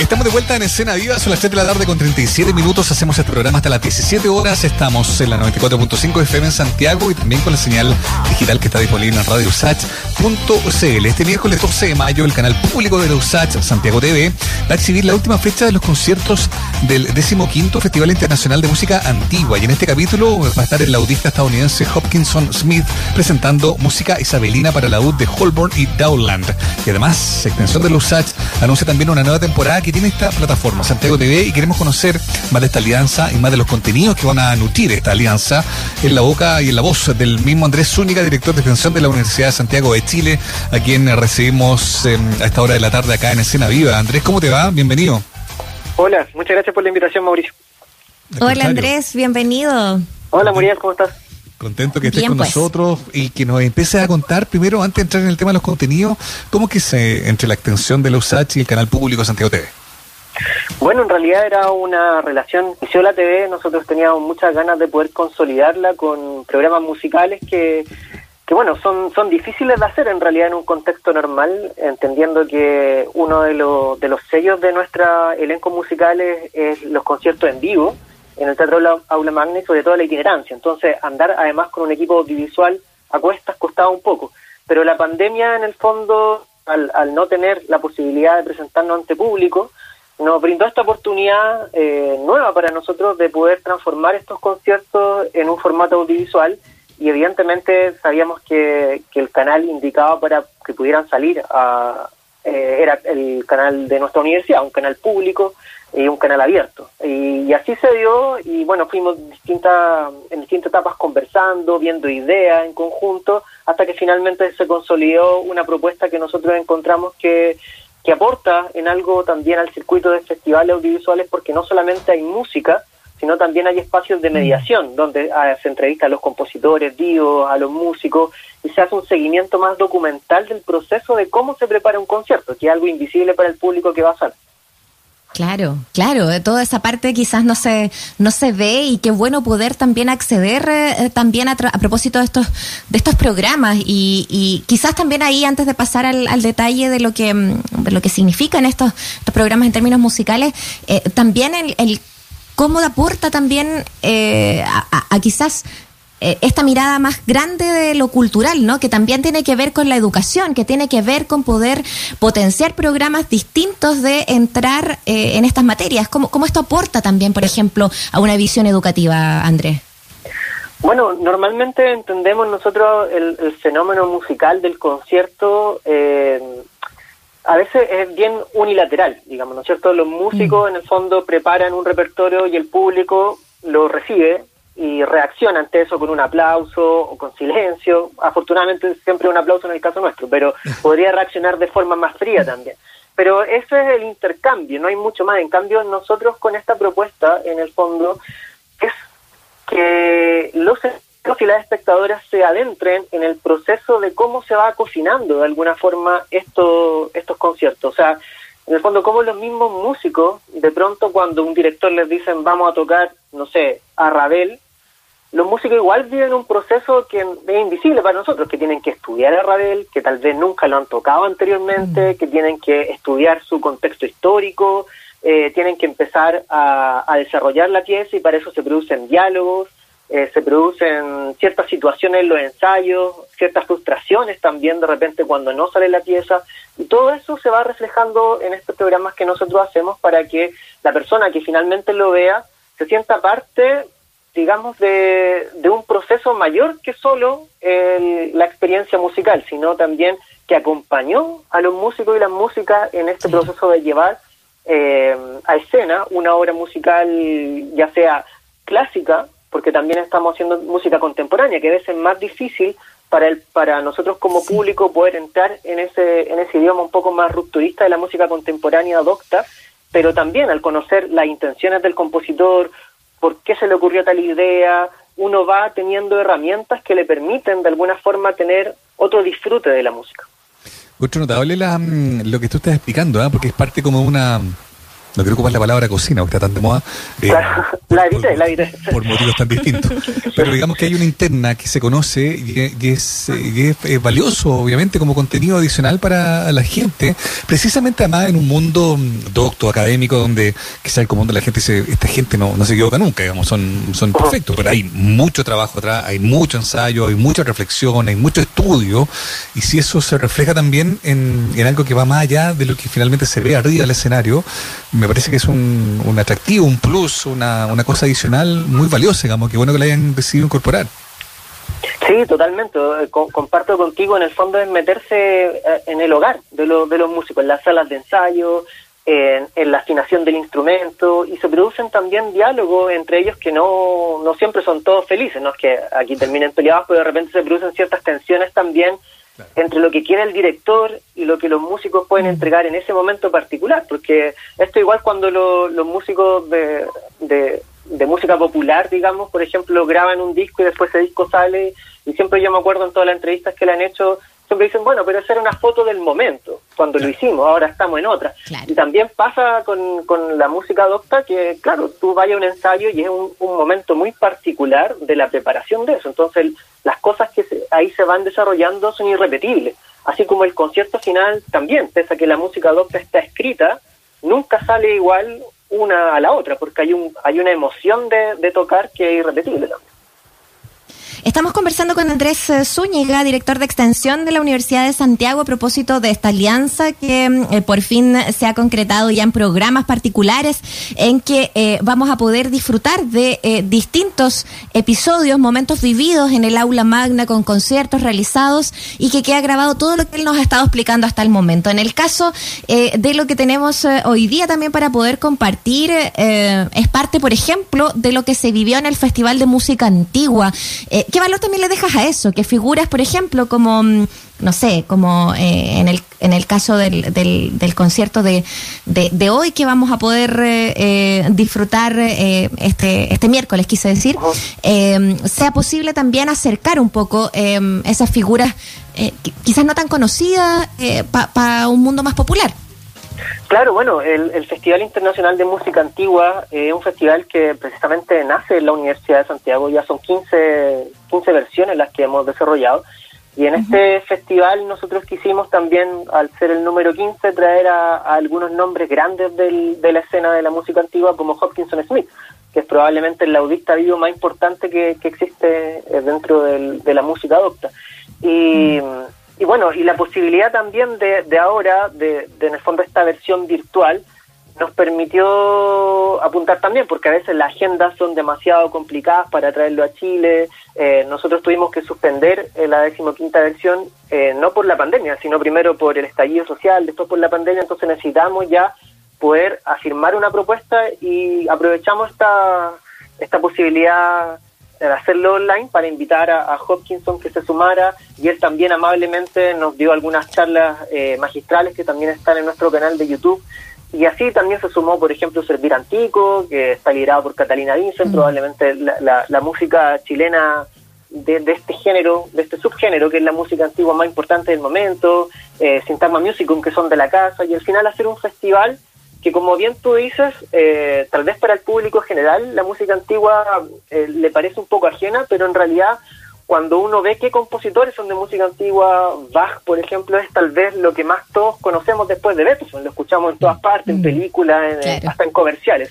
Estamos de vuelta en Escena Viva, son las 7 de la tarde con 37 minutos. Hacemos este programa hasta las 17 horas. Estamos en la 94.5 FM en Santiago y también con la señal digital que está disponible en radiousach.cl. Este miércoles 12 de mayo, el canal público de la USACH, Santiago TV, va a exhibir la última fecha de los conciertos del 15 Festival Internacional de Música Antigua. Y en este capítulo va a estar el laudista estadounidense Hopkinson Smith presentando música isabelina para la UD de Holborn y Dowland. Y además, extensión de USACH anuncia también una nueva temporada que tiene esta plataforma, Santiago TV, y queremos conocer más de esta alianza y más de los contenidos que van a nutrir esta alianza en la boca y en la voz del mismo Andrés Zúñiga, director de extensión de la Universidad de Santiago de Chile, a quien recibimos em, a esta hora de la tarde acá en Escena Viva. Andrés, ¿cómo te va? Bienvenido. Hola, muchas gracias por la invitación, Mauricio. Hola Andrés, bienvenido. Hola Muriel, ¿cómo estás? Contento que estés con pues. nosotros y que nos empieces a contar primero, antes de entrar en el tema de los contenidos, cómo que se entre la extensión de la USACH y el canal público Santiago TV. Bueno, en realidad era una relación. la TV, nosotros teníamos muchas ganas de poder consolidarla con programas musicales que, que bueno, son, son difíciles de hacer en realidad en un contexto normal, entendiendo que uno de, los de los sellos de nuestra elenco musicales es los conciertos en vivo en el Teatro Aula Magna y sobre todo la itinerancia. Entonces, andar además con un equipo audiovisual a cuestas costaba un poco. Pero la pandemia, en el fondo, al, al no tener la posibilidad de presentarnos ante público, nos brindó esta oportunidad eh, nueva para nosotros de poder transformar estos conciertos en un formato audiovisual y evidentemente sabíamos que, que el canal indicado para que pudieran salir a, eh, era el canal de nuestra universidad, un canal público y un canal abierto. Y, así se dio y bueno, fuimos distintas, en distintas etapas conversando, viendo ideas en conjunto, hasta que finalmente se consolidó una propuesta que nosotros encontramos que que aporta en algo también al circuito de festivales audiovisuales porque no solamente hay música, sino también hay espacios de mm. mediación donde ah, se entrevista a los compositores, a los músicos y se hace un seguimiento más documental del proceso de cómo se prepara un concierto, que es algo invisible para el público que va a ser. Claro, claro, de toda esa parte quizás no se no se ve y qué bueno poder también acceder eh, también a, a, propósito de estos de estos programas y, y quizás también ahí antes de pasar al, al, detalle de lo que mm, de lo que significan estos, estos programas en términos musicales, eh, también el, el cómo aporta también eh, a, a, quizás eh, esta mirada más grande de lo cultural, ¿no? Que también tiene que ver con la educación, que tiene que ver con poder potenciar programas distintos de entrar eh, en estas materias. ¿Cómo, ¿Cómo esto aporta también, por ejemplo, a una visión educativa, Andrés? Bueno, normalmente entendemos nosotros el, fenómeno musical del concierto eh, a veces es bien unilateral, digamos, ¿no es cierto? Los músicos mm. en el fondo preparan un repertorio y el público lo recibe y reacciona ante eso con un aplauso o con silencio. Afortunadamente siempre un aplauso en el caso nuestro, pero podría reaccionar de forma más fría también. Pero ese es el intercambio, no hay mucho más. En cambio, nosotros con esta propuesta, en el fondo, es que los y las espectadoras se adentren en el proceso de cómo se va cocinando de alguna forma esto, estos conciertos. O sea, en el fondo, como los mismos músicos, de pronto cuando un director les dicen vamos a tocar, no sé, a Ravel, los músicos igual viven un proceso que es invisible para nosotros, que tienen que estudiar a Ravel, que tal vez nunca lo han tocado anteriormente, mm. que tienen que estudiar su contexto histórico, eh, tienen que empezar a, desarrollar la pieza y para eso se producen diálogos, eh, se producen ciertas situaciones en los ensayos, ciertas frustraciones también de repente cuando no sale la pieza, y todo eso se va reflejando en estos programas que nosotros hacemos para que la persona que finalmente lo vea se sienta parte digamos, de, de un proceso mayor que solo la experiencia musical, sino también que acompañó a los músicos y las músicas en este proceso de llevar eh, a escena una obra musical, ya sea clásica, porque también estamos haciendo música contemporánea, que a veces es más difícil para el, para nosotros como público poder entrar en ese, en ese idioma un poco más rupturista de la música contemporánea docta, pero también al conocer las intenciones del compositor, por qué se le ocurrió tal idea, uno va teniendo herramientas que le permiten de alguna forma tener otro disfrute de la música. Otro notable la, mm, lo que tú estás explicando, ¿eh? porque es parte como una no quiero ocupar la palabra cocina, porque está tan de moda. Eh, la evité, la evité. Por motivos tan distintos. Pero digamos que hay una interna que se conoce y, es, es, valioso, obviamente, como contenido adicional para la gente. Precisamente además en un mundo mm, docto, académico, donde quizá el común de la gente dice, esta gente no, no se equivoca nunca, digamos, son, son perfectos. Pero hay mucho trabajo atrás, hay mucho ensayo, hay mucha reflexión, hay mucho estudio. Y si eso se refleja también en, en algo que va más allá de lo que finalmente se ve arriba del escenario, me parece que es un, un atractivo, un plus, una, una cosa adicional muy valiosa, digamos, que bueno que la hayan decidido incorporar. Sí, totalmente. Eh, comparto contigo, en el fondo es meterse eh, en el hogar de, los de los músicos, en las salas de ensayo, en, en, la afinación del instrumento y se producen también diálogos entre ellos que no, no siempre son todos felices, no es que aquí terminen peleados, pero de repente se producen ciertas tensiones también entre lo que quiere el director y lo que los músicos pueden mm. entregar en ese momento particular, porque esto igual cuando los músicos de, de, música popular, digamos, por ejemplo, graban un disco y después ese disco sale, y siempre yo me acuerdo en todas las entrevistas que le han hecho, siempre dicen, bueno, pero esa era una foto del momento, cuando lo hicimos, ahora estamos en otra. Y también pasa con, con la música docta que, claro, tú vayas a un ensayo y es un, un momento muy particular de la preparación de eso, entonces las cosas que ahí se van desarrollando son irrepetibles. Así como el concierto final también, pese a que la música docta está escrita, nunca sale igual una a la otra, porque hay, un, hay una emoción de, de tocar que es irrepetible también. Estamos conversando con Andrés eh, Zúñiga, director de extensión de la Universidad de Santiago, a propósito de esta alianza que mm, eh, por fin se ha concretado ya en programas particulares en que eh, vamos a poder disfrutar de distintos episodios, momentos vividos en el aula magna con conciertos realizados y que queda grabado todo lo que él nos ha estado explicando hasta el momento. En el caso de lo que tenemos hoy día también para poder compartir, es parte, por ejemplo, de lo que se vivió en el Festival de Música Antigua. ¿Qué valor también le dejas a eso? Que figuras, por ejemplo, como, mm, no sé, como eh, en, el, en el caso del, del, concierto de, de, hoy que vamos a poder eh, eh, disfrutar este, este miércoles, quise decir, sea posible también acercar un poco esas figuras quizás no tan conocidas para un mundo más popular. Claro, bueno, el, Festival Internacional de Música Antigua es un festival que precisamente nace en la Universidad de Santiago, ya son 15, 15 versiones las que hemos desarrollado. Y en este festival nosotros quisimos también, al ser el número 15, traer a, algunos nombres grandes de la escena de la música antigua como Hopkinson Smith, que es probablemente el laudista vivo más importante que, existe eh, dentro de la música docta. Y... y bueno, y la posibilidad también de, de ahora, de, de, en el fondo esta versión virtual, nos permitió apuntar también, porque a veces las agendas son demasiado complicadas para traerlo a Chile. Eh, nosotros tuvimos que suspender eh, la decimoquinta versión, eh, no por la pandemia, sino primero por el estallido social, después por la pandemia, entonces necesitamos ya poder afirmar una propuesta y aprovechamos esta, esta posibilidad hacerlo online para invitar a, Hopkinson que se sumara y él también amablemente nos dio algunas charlas eh, magistrales que también están en nuestro canal de YouTube y así también se sumó por ejemplo Servir Antico que está liderado por Catalina Vincent, mm. probablemente la, la, música chilena de, de, este género, de este subgénero que es la música antigua más importante del momento, eh, Sintagma Musicum que son de la casa y al final hacer un festival que como bien tú dices, eh, tal vez para el público general la música antigua eh, le parece un poco ajena, pero en realidad cuando uno ve qué compositores son de música antigua, Bach, por ejemplo, es tal vez lo que más todos conocemos después de Beethoven, lo escuchamos en todas partes, en mm. películas, hasta en comerciales.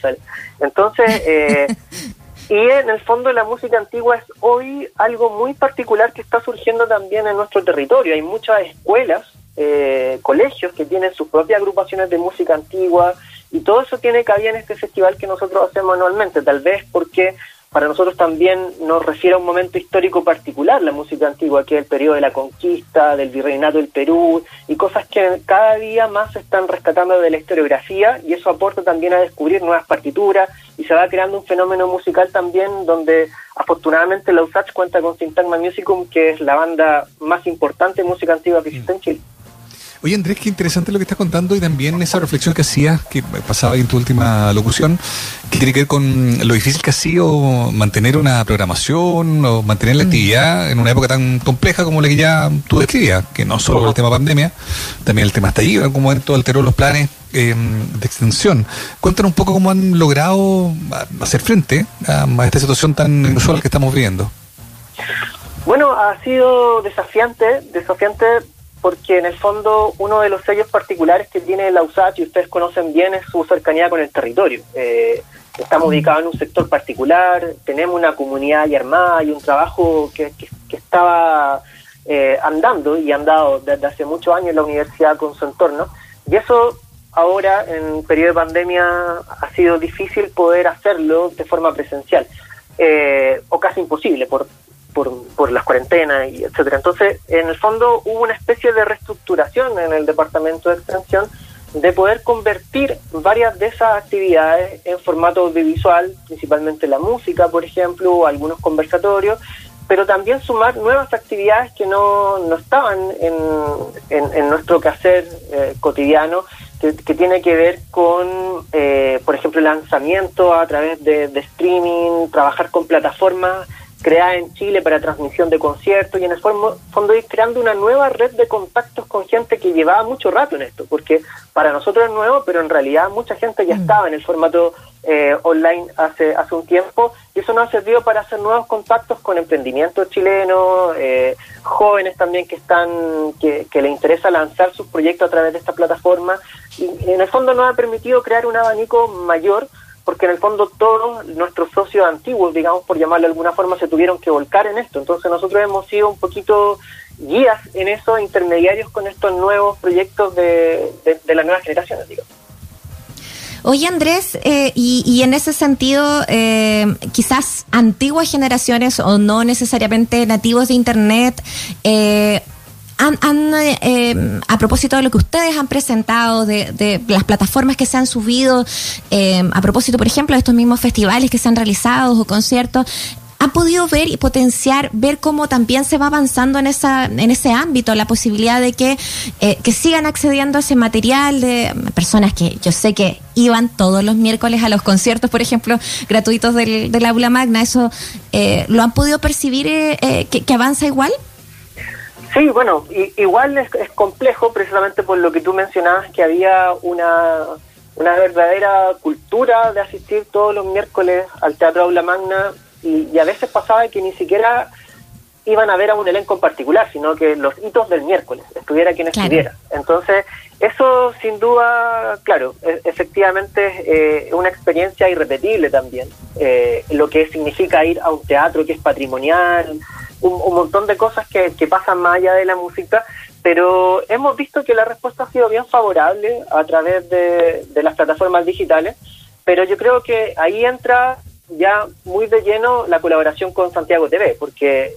Entonces, eh, y en el fondo la música antigua es hoy algo muy particular que está surgiendo también en nuestro territorio. Hay muchas escuelas eh, colegios que tienen sus propias agrupaciones de música antigua y todo eso tiene cabida en este festival que nosotros hacemos anualmente, tal vez porque para nosotros también nos refiere a un momento histórico particular la música antigua, que es el periodo de la conquista, del virreinato del Perú y cosas que cada día más se están rescatando de la historiografía y eso aporta también a descubrir nuevas partituras y se va creando un fenómeno musical también donde afortunadamente la USACH cuenta con Sintagma Musicum, que es la banda más importante de música antigua que existe en Chile. Oye Andrés, qué interesante lo que estás contando y también esa reflexión que hacías, que pasaba en tu última locución, que tiene que ver con lo difícil que ha sido mantener una programación o mantener la mm. actividad en una época tan compleja como la que ya tú describías, que no solo el tema pandemia, también el tema estallido en algún momento alteró los planes em, de extensión. Cuéntanos un poco cómo han logrado hacer frente a, esta situación tan inusual que estamos viviendo. Bueno, ha sido desafiante, desafiante porque en el fondo uno de los sellos particulares que tiene la USACH, y ustedes conocen bien, es su cercanía con el territorio. Eh, estamos ubicados en un sector particular, tenemos una comunidad y armada y un trabajo que, que, estaba eh, andando y andado desde hace muchos años en la universidad con su entorno. Y eso ahora, en periodo de pandemia, ha sido difícil poder hacerlo de forma presencial, eh, o casi imposible por, por, por las cuarentenas y etcétera. Entonces, en el fondo hubo una especie de reestructuración en el departamento de extensión de poder convertir varias de esas actividades en formato audiovisual, principalmente la música, por ejemplo, algunos conversatorios, pero también sumar nuevas actividades que no, no estaban en, en, nuestro quehacer eh, cotidiano, que, tiene que ver con, eh, por ejemplo, lanzamiento a través de streaming, trabajar con plataformas creada en Chile para transmisión de conciertos y en el fondo, ir creando una nueva red de contactos con gente que llevaba mucho rato en esto, porque para nosotros es nuevo, pero en realidad mucha gente ya mm. estaba en el formato eh, online hace, hace un tiempo y eso nos ha servido para hacer nuevos contactos con emprendimientos chilenos, eh, jóvenes también que están que, que le interesa lanzar sus proyectos a través de esta plataforma y en el fondo nos ha permitido crear un abanico mayor porque en el fondo todos nuestros socios antiguos, digamos por llamarlo de alguna forma, se tuvieron que volcar en esto. Entonces nosotros hemos sido un poquito guías en eso, intermediarios con estos nuevos proyectos de, de, las nuevas generaciones, digamos. Oye Andrés, eh, y, en ese sentido, eh, quizás antiguas generaciones o no necesariamente nativos de Internet, eh, han, eh, a propósito de lo que ustedes han presentado, de, las plataformas que se han subido, eh, a propósito, por ejemplo, de estos mismos festivales que se han realizado o conciertos, han podido ver y potenciar, ver cómo también se va avanzando en esa en ese ámbito, la posibilidad de que, eh, que sigan accediendo a ese material de personas que yo sé que iban todos los miércoles a los conciertos, por ejemplo, gratuitos del, del aula magna, ¿eso lo han podido percibir que, que avanza igual? Sí, bueno, igual es, complejo precisamente por lo que tú mencionabas, que había una, una verdadera cultura de asistir todos los miércoles al Teatro Aula Magna y, a veces pasaba que ni siquiera iban a ver a un elenco en particular, sino que los hitos del miércoles, estuviera quien estuviera. Entonces, eso sin duda, claro, e, efectivamente es eh, una experiencia irrepetible también, eh, lo que significa ir a un teatro que es patrimonial, un, montón de cosas que, pasan más allá de la música, pero hemos visto que la respuesta ha sido bien favorable a través de, las plataformas digitales, pero yo creo que ahí entra ya muy de lleno la colaboración con Santiago TV, porque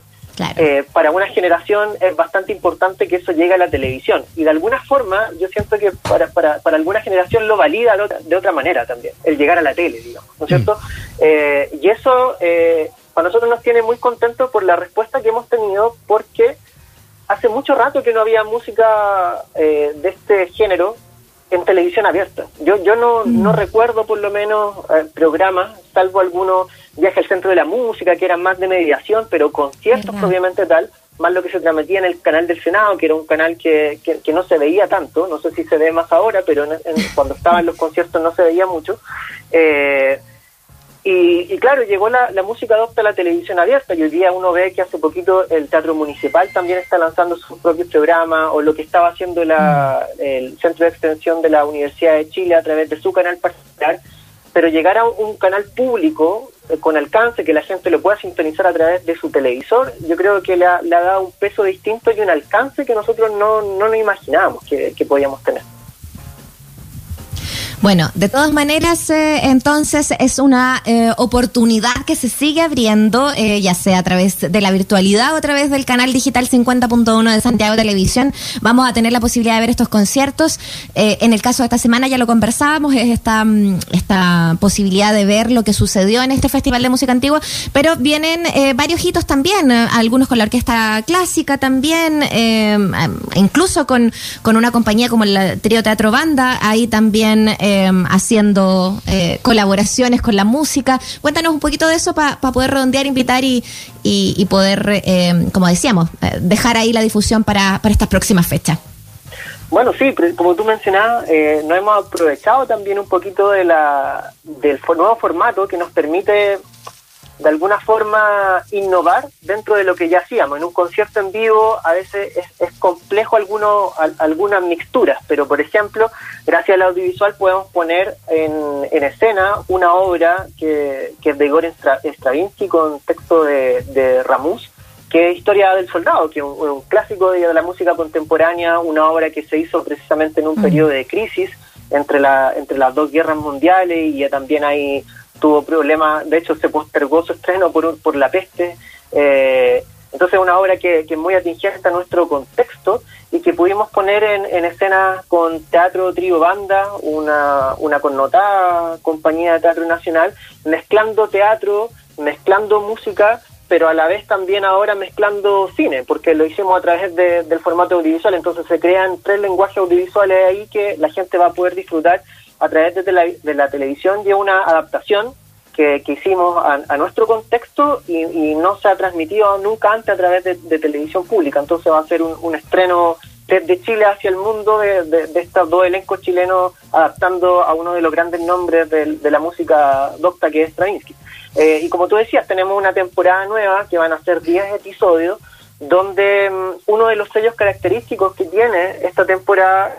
eh, para una generación es bastante importante que eso llegue a la televisión. Y de alguna forma, yo siento que para, para, para alguna generación lo valida de otra, manera también, el llegar a la tele, digamos, ¿no es cierto? Mm. Eh, y eso eh, a nosotros nos tiene muy contentos por la respuesta que hemos tenido, porque hace mucho rato que no había música eh, de este género en televisión abierta. Yo yo no, mm. no recuerdo por lo menos eh, programas, salvo algunos viajes al centro de la música, que eran más de mediación, pero conciertos obviamente tal, más lo que se transmitía en el canal del Senado, que era un canal que, que, no se veía tanto, no sé si se ve más ahora, pero cuando estaban los conciertos no se veía mucho. Eh, y, claro, llegó la, música adopta a la televisión abierta y hoy día uno ve que hace poquito el Teatro Municipal también está lanzando sus propios programas o lo que estaba haciendo la, el Centro de Extensión de la Universidad de Chile a través de su canal particular, pero llegar a un canal público eh, con alcance, que la gente lo pueda sintonizar a través de su televisor, yo creo que le ha, dado un peso distinto y un alcance que nosotros no, no nos imaginábamos que podíamos tener. Bueno, de todas maneras, eh, entonces es una eh, oportunidad que se sigue abriendo, eh, ya sea a través de la virtualidad o a través del canal digital 50.1 de Santiago Televisión. Vamos a tener la posibilidad de ver estos conciertos. en el caso de esta semana ya lo conversábamos, es esta, mm, esta posibilidad de ver lo que sucedió en este Festival de Música Antigua, pero vienen varios hitos también, algunos con la orquesta clásica también, incluso con, con una compañía como el Trío Teatro Banda, ahí también Em, haciendo eh, colaboraciones con la música. Cuéntanos un poquito de eso para poder redondear, invitar y, y, poder, em, como decíamos, eh, dejar ahí la difusión para, para estas próximas fechas. Bueno, sí, como tú mencionabas, eh, nos hemos aprovechado también un poquito de la, del nuevo formato que nos permite de alguna forma innovar dentro de lo que ya hacíamos. En un concierto en vivo a veces es, complejo alguno, algunas mixturas, pero por ejemplo, gracias al audiovisual podemos poner en, en escena una obra que, que es de Igor Stravinsky con texto de, de Ramus, que es Historia del Soldado, que es un, clásico de la música contemporánea, una obra que se hizo precisamente en un mm. periodo de crisis entre, la, entre las dos guerras mundiales y ya también hay tuvo problemas, de hecho se postergó su estreno por, por la peste. Eh, entonces es una obra que, que, es muy atingente a nuestro contexto y que pudimos poner en, en escena con teatro trío banda, una, una connotada compañía de teatro nacional, mezclando teatro, mezclando música, pero a la vez también ahora mezclando cine, porque lo hicimos a través del formato audiovisual, entonces se crean tres lenguajes audiovisuales ahí que la gente va a poder disfrutar a través de la, de la televisión y una adaptación que, que hicimos a, nuestro contexto y, no se ha transmitido nunca antes a través de, televisión pública. Entonces va a ser un, estreno desde Chile hacia el mundo de, de, estos dos elencos chilenos adaptando a uno de los grandes nombres de, la música docta que es Stravinsky. Eh, y como tú decías, tenemos una temporada nueva que van a ser 10 episodios donde mm, uno de los sellos característicos que tiene esta temporada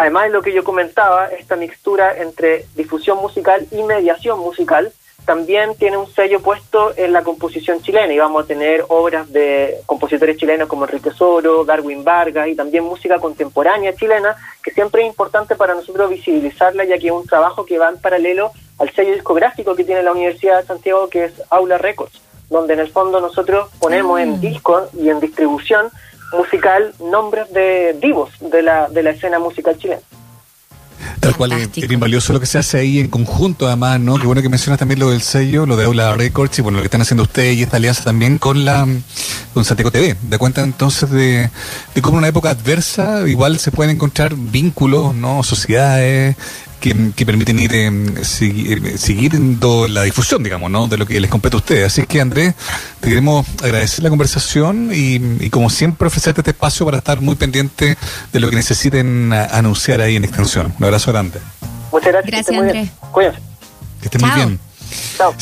Además de lo que yo comentaba, esta mixtura entre difusión musical y mediación musical también tiene un sello puesto en la composición chilena y vamos a tener obras de compositores chilenos como Enrique Soro, Darwin Vargas y también música contemporánea chilena que siempre es importante para nosotros visibilizarla ya que es un trabajo que va en paralelo al sello discográfico que tiene la Universidad de Santiago que es Aula Records, donde en el fondo nosotros ponemos en mm. disco y en distribución musical nombres de vivos de la, de la escena musical chilena. Tal cual, es, bien valioso lo que se hace ahí en conjunto, además, ¿no? Qué bueno que mencionas también lo del sello, lo de Aula Records y bueno, lo que están haciendo ustedes y esta alianza también con la con Santiago TV. Da cuenta entonces de, de cómo en una época adversa igual se pueden encontrar vínculos, ¿no? Sociedades, que, permiten ir eh, siguiendo la difusión, digamos, ¿no? de lo que les compete a ustedes. Así que, Andrés, te queremos agradecer la conversación y, como siempre, ofrecerte este espacio para estar muy pendiente de lo que necesiten anunciar ahí en extensión. Un abrazo grande. Muchas gracias. Gracias, Andrés. Cuídense. Que estén muy bien. Chao.